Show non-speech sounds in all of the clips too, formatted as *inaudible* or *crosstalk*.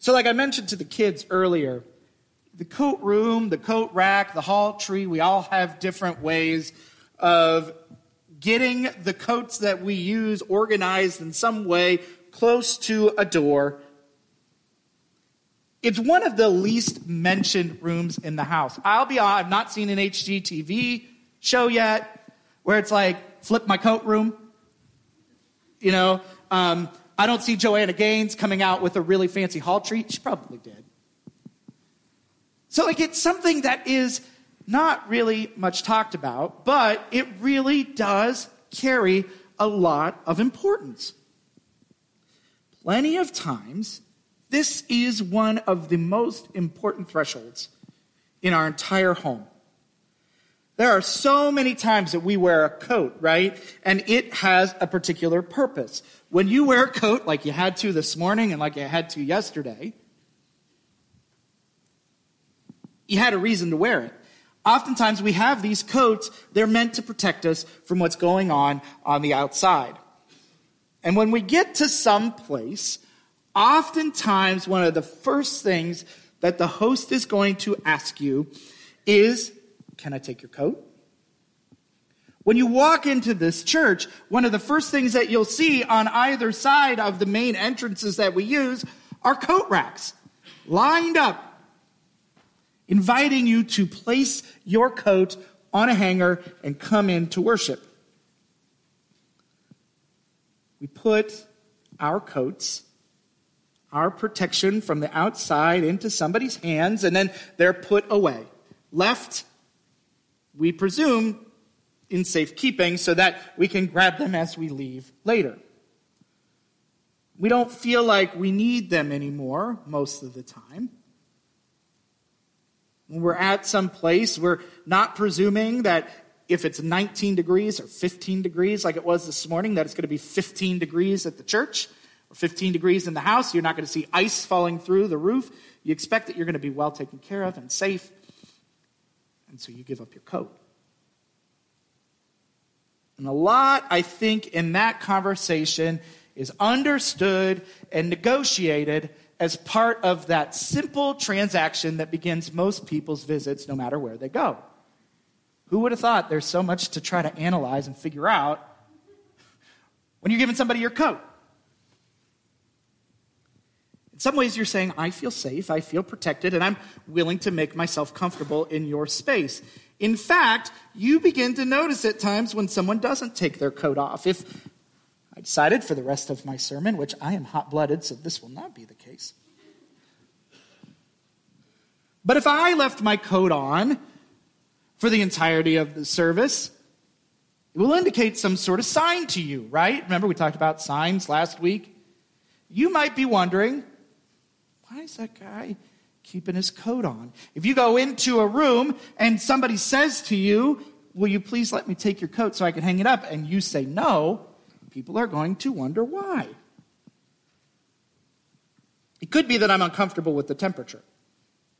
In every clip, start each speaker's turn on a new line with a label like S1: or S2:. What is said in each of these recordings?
S1: So, like I mentioned to the kids earlier, the coat room, the coat rack, the hall tree, we all have different ways of getting the coats that we use organized in some way close to a door. It's one of the least mentioned rooms in the house. I'll be honest, I've not seen an HGTV show yet where it's like flip my coat room. You know, um, I don't see Joanna Gaines coming out with a really fancy hall tree. She probably did. So, like, it's something that is not really much talked about, but it really does carry a lot of importance. Plenty of times, this is one of the most important thresholds in our entire home. There are so many times that we wear a coat, right? And it has a particular purpose. When you wear a coat like you had to this morning and like you had to yesterday, you had a reason to wear it. Oftentimes we have these coats, they're meant to protect us from what's going on on the outside. And when we get to some place, oftentimes one of the first things that the host is going to ask you is, Can I take your coat? When you walk into this church, one of the first things that you'll see on either side of the main entrances that we use are coat racks lined up inviting you to place your coat on a hanger and come in to worship. We put our coats, our protection from the outside into somebody's hands, and then they're put away. Left, we presume, in safekeeping so that we can grab them as we leave later. We don't feel like we need them anymore most of the time. When we're at some place, we're not presuming that if it's 19 degrees or 15 degrees like it was this morning, that it's going to be 15 degrees at the church or 15 degrees in the house. You're not going to see ice falling through the roof. You expect that you're going to be well taken care of and safe. And so you give up your coat. And a lot, I think, in that conversation is understood and negotiated as part of that simple transaction that begins most people's visits, no matter where they go. Who would have thought there's so much to try to analyze and figure out when you're giving somebody your coat? In some ways, you're saying, I feel safe, I feel protected, and I'm willing to make myself comfortable in your space. In fact, you begin to notice at times when someone doesn't take their coat off. If I decided for the rest of my sermon, which I am hot blooded, so this will not be the case. But if I left my coat on for the entirety of the service, it will indicate some sort of sign to you, right? Remember, we talked about signs last week? You might be wondering, why is that guy keeping his coat on? If you go into a room and somebody says to you, Will you please let me take your coat so I can hang it up? And you say no, people are going to wonder why. It could be that I'm uncomfortable with the temperature,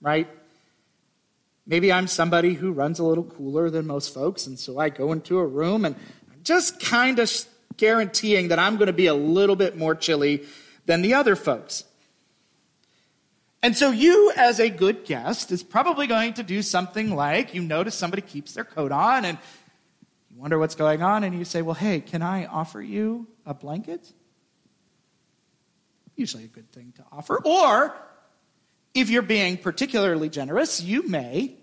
S1: right? Maybe I'm somebody who runs a little cooler than most folks, and so I go into a room and I'm just kind of guaranteeing that I'm going to be a little bit more chilly than the other folks. And so you, as a good guest, is probably going to do something like you notice somebody keeps their coat on and you wonder what's going on, and you say, Well, hey, can I offer you a blanket? Usually a good thing to offer. Or, if you're being particularly generous, you may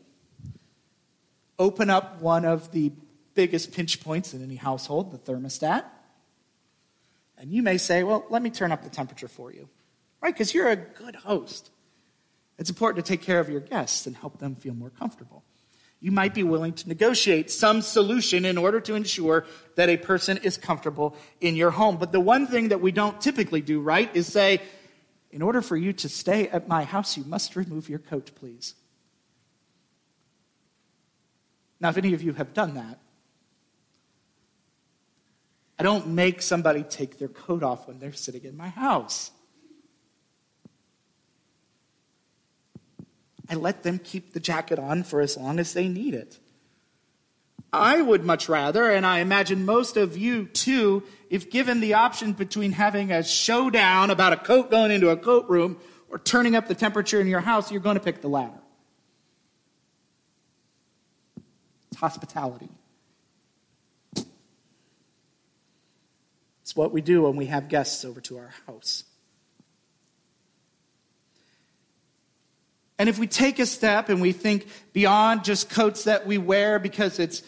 S1: open up one of the biggest pinch points in any household, the thermostat. And you may say, Well, let me turn up the temperature for you. Right? Because you're a good host. It's important to take care of your guests and help them feel more comfortable. You might be willing to negotiate some solution in order to ensure that a person is comfortable in your home. But the one thing that we don't typically do, right, is say, in order for you to stay at my house, you must remove your coat, please. Now, if any of you have done that, I don't make somebody take their coat off when they're sitting in my house. I let them keep the jacket on for as long as they need it. I would much rather, and I imagine most of you too, if given the option between having a showdown about a coat going into a coat room or turning up the temperature in your house, you're going to pick the latter. It's hospitality. It's what we do when we have guests over to our house. And if we take a step and we think beyond just coats that we wear because it's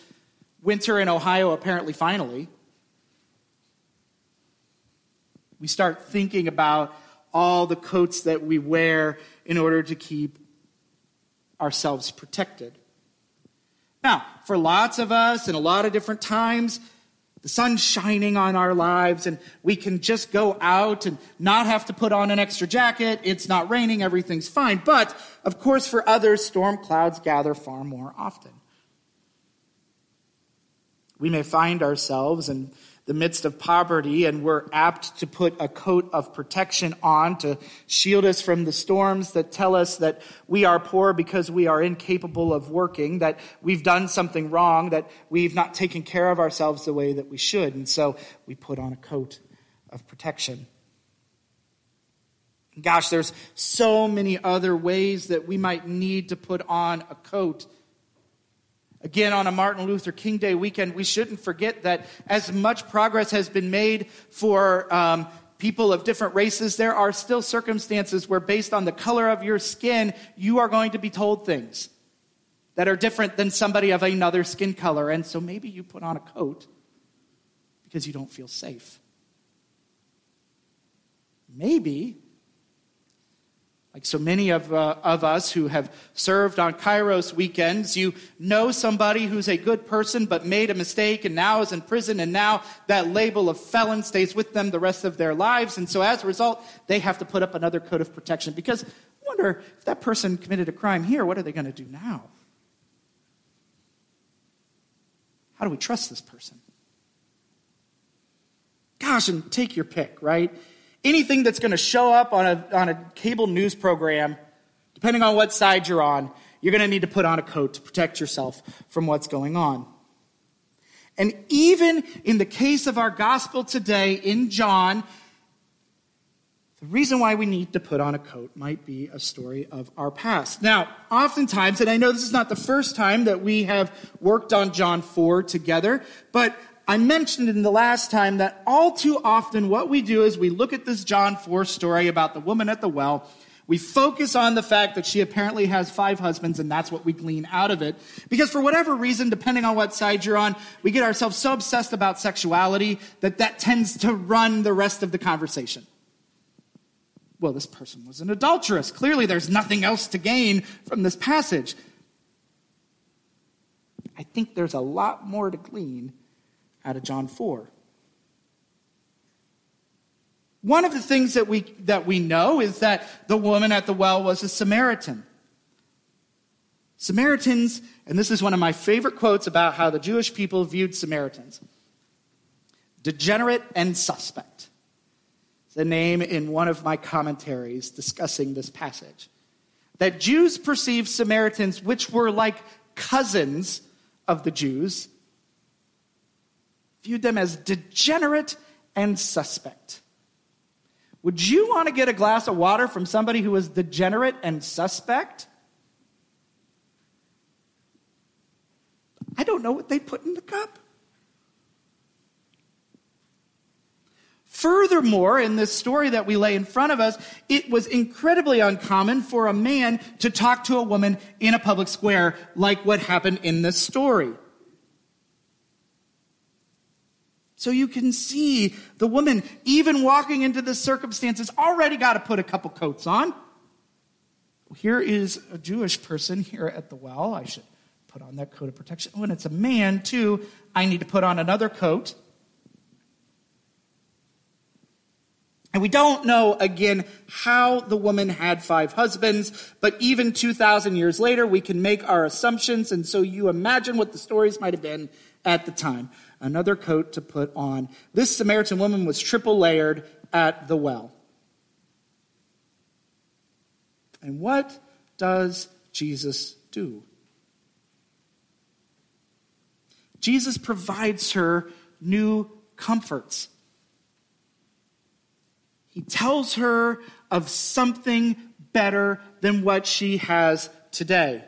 S1: winter in Ohio, apparently, finally, we start thinking about all the coats that we wear in order to keep ourselves protected. Now, for lots of us in a lot of different times, the sun's shining on our lives and we can just go out and not have to put on an extra jacket. It's not raining. Everything's fine. But of course, for others, storm clouds gather far more often. We may find ourselves in the midst of poverty, and we're apt to put a coat of protection on to shield us from the storms that tell us that we are poor because we are incapable of working, that we've done something wrong, that we've not taken care of ourselves the way that we should. And so we put on a coat of protection. Gosh, there's so many other ways that we might need to put on a coat Again, on a Martin Luther King Day weekend, we shouldn't forget that as much progress has been made for um, people of different races, there are still circumstances where, based on the color of your skin, you are going to be told things that are different than somebody of another skin color. And so maybe you put on a coat because you don't feel safe. Maybe like so many of, uh, of us who have served on Kairos weekends, you know somebody who's a good person but made a mistake and now is in prison, and now that label of felon stays with them the rest of their lives. And so as a result, they have to put up another code of protection because I wonder if that person committed a crime here, what are they going to do now? How do we trust this person? Gosh, and take your pick, right? Anything that's going to show up on a, on a cable news program, depending on what side you're on, you're going to need to put on a coat to protect yourself from what's going on. And even in the case of our gospel today in John, the reason why we need to put on a coat might be a story of our past. Now, oftentimes, and I know this is not the first time that we have worked on John 4 together, but I mentioned in the last time that all too often what we do is we look at this John 4 story about the woman at the well. We focus on the fact that she apparently has five husbands, and that's what we glean out of it. Because for whatever reason, depending on what side you're on, we get ourselves so obsessed about sexuality that that tends to run the rest of the conversation. Well, this person was an adulteress. Clearly, there's nothing else to gain from this passage. I think there's a lot more to glean out of John 4. One of the things that we, that we know is that the woman at the well was a Samaritan. Samaritans, and this is one of my favorite quotes about how the Jewish people viewed Samaritans degenerate and suspect. It's a name in one of my commentaries discussing this passage. That Jews perceived Samaritans, which were like cousins of the Jews, viewed them as degenerate and suspect. Would you want to get a glass of water from somebody who is degenerate and suspect? I don't know what they put in the cup. Furthermore, in this story that we lay in front of us, it was incredibly uncommon for a man to talk to a woman in a public square like what happened in this story. So you can see the woman, even walking into this circumstance, has already got to put a couple coats on. Here is a Jewish person here at the well. I should put on that coat of protection. Oh, when it's a man, too, I need to put on another coat. And we don't know, again, how the woman had five husbands, but even 2,000 years later, we can make our assumptions. And so you imagine what the stories might have been at the time another coat to put on. This Samaritan woman was triple layered at the well. And what does Jesus do? Jesus provides her new comforts. He tells her of something better than what she has today.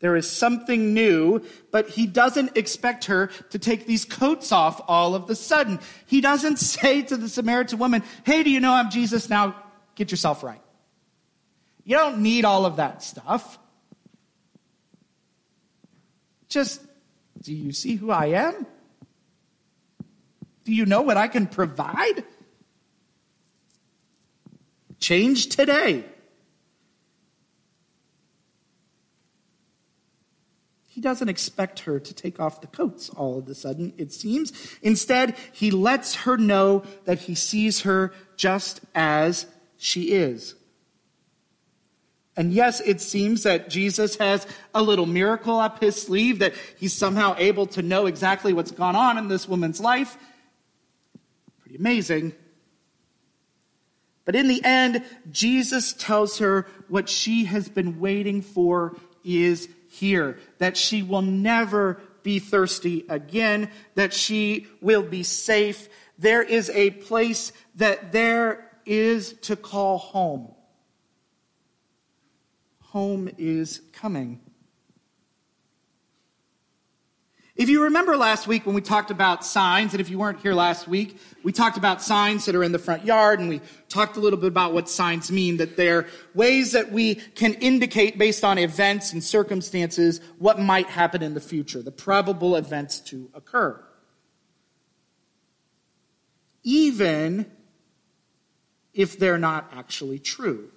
S1: There is something new, but he doesn't expect her to take these coats off all of the sudden. He doesn't *laughs* say to the Samaritan woman, Hey, do you know I'm Jesus? Now get yourself right. You don't need all of that stuff. Just, do you see who I am? Do you know what I can provide? Change today. He doesn't expect her to take off the coats all of a sudden, it seems. Instead, he lets her know that he sees her just as she is. And yes, it seems that Jesus has a little miracle up his sleeve, that he's somehow able to know exactly what's gone on in this woman's life. Pretty amazing. But in the end, Jesus tells her what she has been waiting for is here, that she will never be thirsty again, that she will be safe. There is a place that there is to call home. Home is coming. If you remember last week when we talked about signs, and if you weren't here last week, we talked about signs that are in the front yard, and we talked a little bit about what signs mean, that they're ways that we can indicate based on events and circumstances what might happen in the future, the probable events to occur. Even if they're not actually true.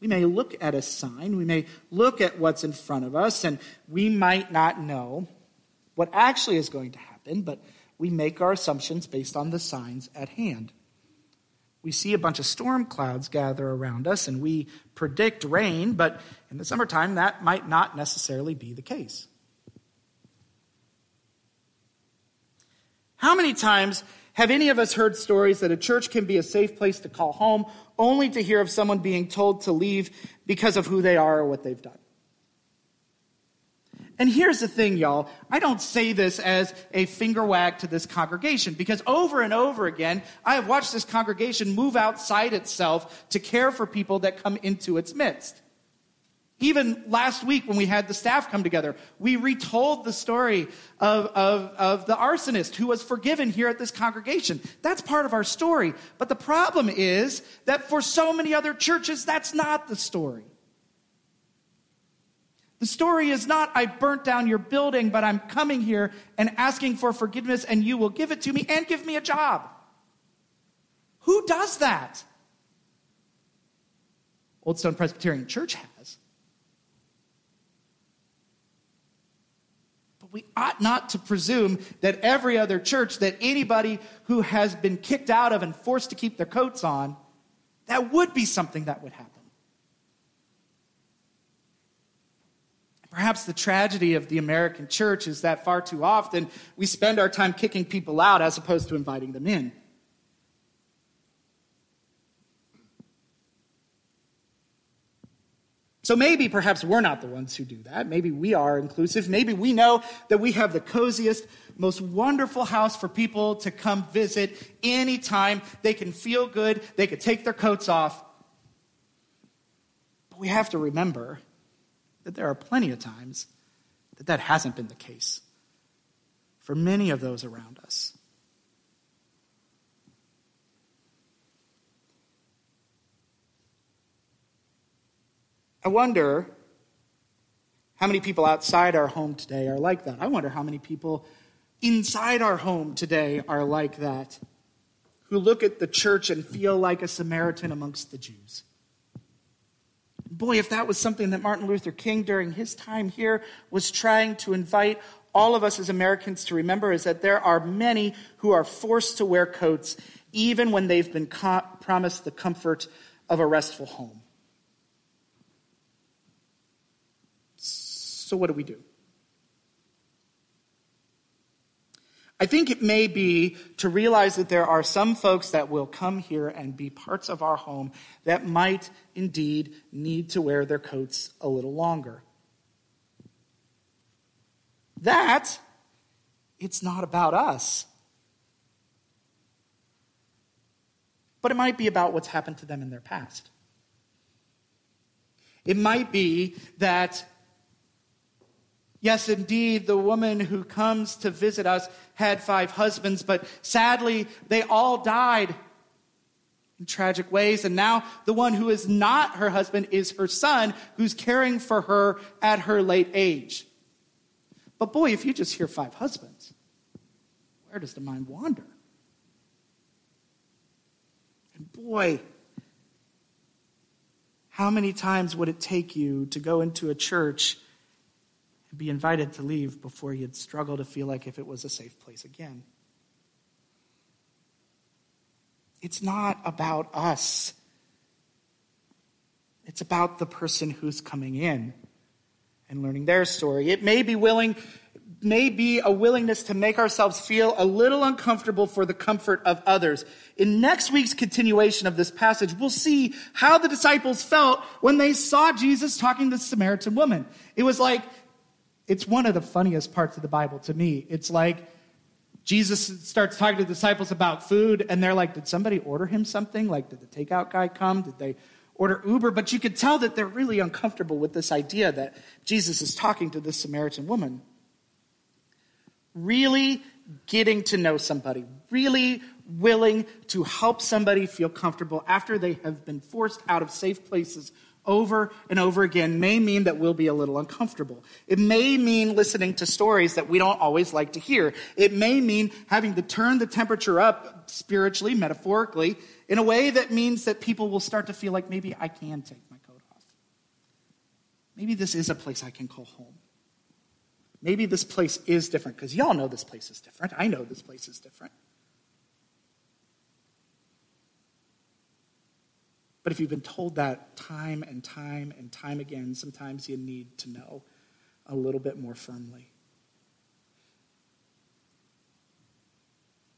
S1: We may look at a sign, we may look at what's in front of us, and we might not know what actually is going to happen, but we make our assumptions based on the signs at hand. We see a bunch of storm clouds gather around us and we predict rain, but in the summertime, that might not necessarily be the case. How many times have any of us heard stories that a church can be a safe place to call home only to hear of someone being told to leave because of who they are or what they've done? And here's the thing, y'all. I don't say this as a finger wag to this congregation because over and over again, I have watched this congregation move outside itself to care for people that come into its midst. Even last week when we had the staff come together, we retold the story of, of, of, the arsonist who was forgiven here at this congregation. That's part of our story. But the problem is that for so many other churches, that's not the story. The story is not, I burnt down your building, but I'm coming here and asking for forgiveness, and you will give it to me and give me a job. Who does that? Old Stone Presbyterian Church has. But we ought not to presume that every other church, that anybody who has been kicked out of and forced to keep their coats on, that would be something that would happen. Perhaps the tragedy of the American church is that far too often we spend our time kicking people out as opposed to inviting them in. So maybe perhaps we're not the ones who do that. Maybe we are inclusive. Maybe we know that we have the coziest, most wonderful house for people to come visit anytime. They can feel good. They can take their coats off. But we have to remember that there are plenty of times that that hasn't been the case for many of those around us. I wonder how many people outside our home today are like that. I wonder how many people inside our home today are like that, who look at the church and feel like a Samaritan amongst the Jews. Boy, if that was something that Martin Luther King during his time here was trying to invite all of us as Americans to remember is that there are many who are forced to wear coats even when they've been promised the comfort of a restful home. So, what do we do? I think it may be to realize that there are some folks that will come here and be parts of our home that might indeed need to wear their coats a little longer. That, it's not about us. but it might be about what's happened to them in their past. It might be that, yes, indeed, the woman who comes to visit us had five husbands, but sadly, they all died in tragic ways. And now the one who is not her husband is her son, who's caring for her at her late age. But boy, if you just hear five husbands, where does the mind wander? And boy, how many times would it take you to go into a church be invited to leave before you'd struggle to feel like if it was a safe place again? It's not about us. It's about the person who's coming in and learning their story. It may be willing, may be a willingness to make ourselves feel a little uncomfortable for the comfort of others. In next week's continuation of this passage, we'll see how the disciples felt when they saw Jesus talking to the Samaritan woman. It was like, it's one of the funniest parts of the Bible to me. It's like, Jesus starts talking to the disciples about food, and they're like, Did somebody order him something? Like, did the takeout guy come? Did they order Uber? But you could tell that they're really uncomfortable with this idea that Jesus is talking to this Samaritan woman. Really getting to know somebody, really willing to help somebody feel comfortable after they have been forced out of safe places over and over again may mean that we'll be a little uncomfortable. It may mean listening to stories that we don't always like to hear. It may mean having to turn the temperature up spiritually, metaphorically, in a way that means that people will start to feel like maybe I can take my coat off. Maybe this is a place I can call home. Maybe this place is different, because y'all know this place is different. I know this place is different. But if you've been told that time and time and time again, sometimes you need to know a little bit more firmly.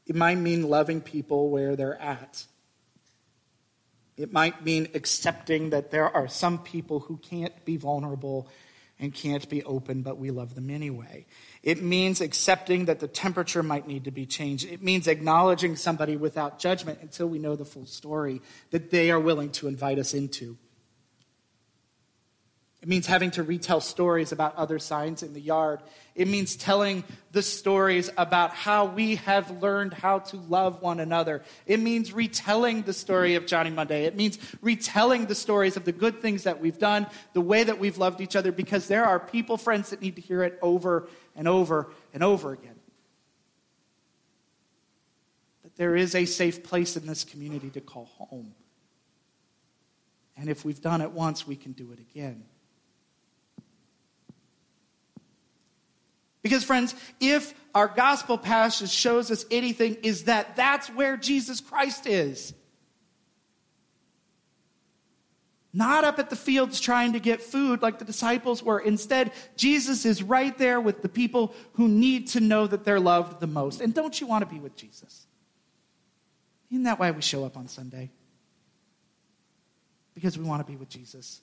S1: It might mean loving people where they're at. It might mean accepting that there are some people who can't be vulnerable and can't be open, but we love them anyway. It means accepting that the temperature might need to be changed. It means acknowledging somebody without judgment until we know the full story that they are willing to invite us into. It means having to retell stories about other signs in the yard. It means telling the stories about how we have learned how to love one another. It means retelling the story of Johnny Monday. It means retelling the stories of the good things that we've done, the way that we've loved each other, because there are people, friends, that need to hear it over and over and over again. That there is a safe place in this community to call home. And if we've done it once, we can do it again. Because, friends, if our gospel passage shows us anything, is that that's where Jesus Christ is. Not up at the fields trying to get food like the disciples were. Instead, Jesus is right there with the people who need to know that they're loved the most. And don't you want to be with Jesus? Isn't that why we show up on Sunday? Because we want to be with Jesus.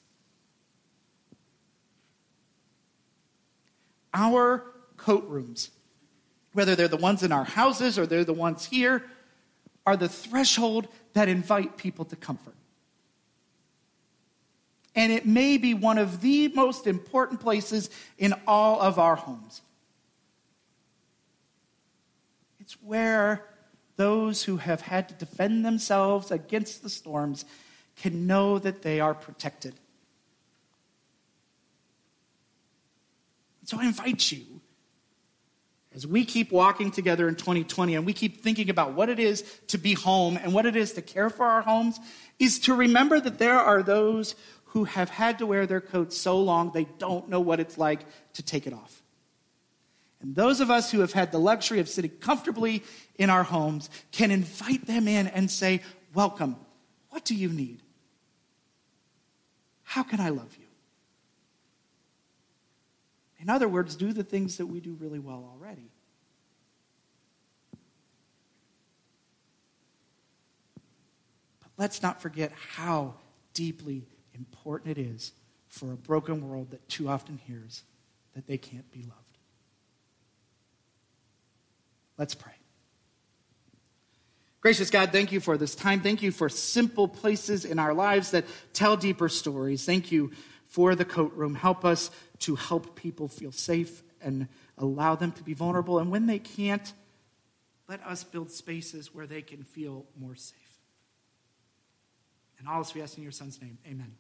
S1: Our coat rooms, whether they're the ones in our houses or they're the ones here, are the threshold that invite people to comfort. And it may be one of the most important places in all of our homes. It's where those who have had to defend themselves against the storms can know that they are protected. So I invite you as we keep walking together in 2020 and we keep thinking about what it is to be home and what it is to care for our homes, is to remember that there are those who have had to wear their coats so long they don't know what it's like to take it off. And those of us who have had the luxury of sitting comfortably in our homes can invite them in and say, Welcome. What do you need? How can I love you? In other words, do the things that we do really well already. But let's not forget how deeply important it is for a broken world that too often hears that they can't be loved. Let's pray. Gracious God, thank you for this time. Thank you for simple places in our lives that tell deeper stories. Thank you for the coat room. Help us to help people feel safe and allow them to be vulnerable. And when they can't, let us build spaces where they can feel more safe. And all this we ask in your son's name. Amen.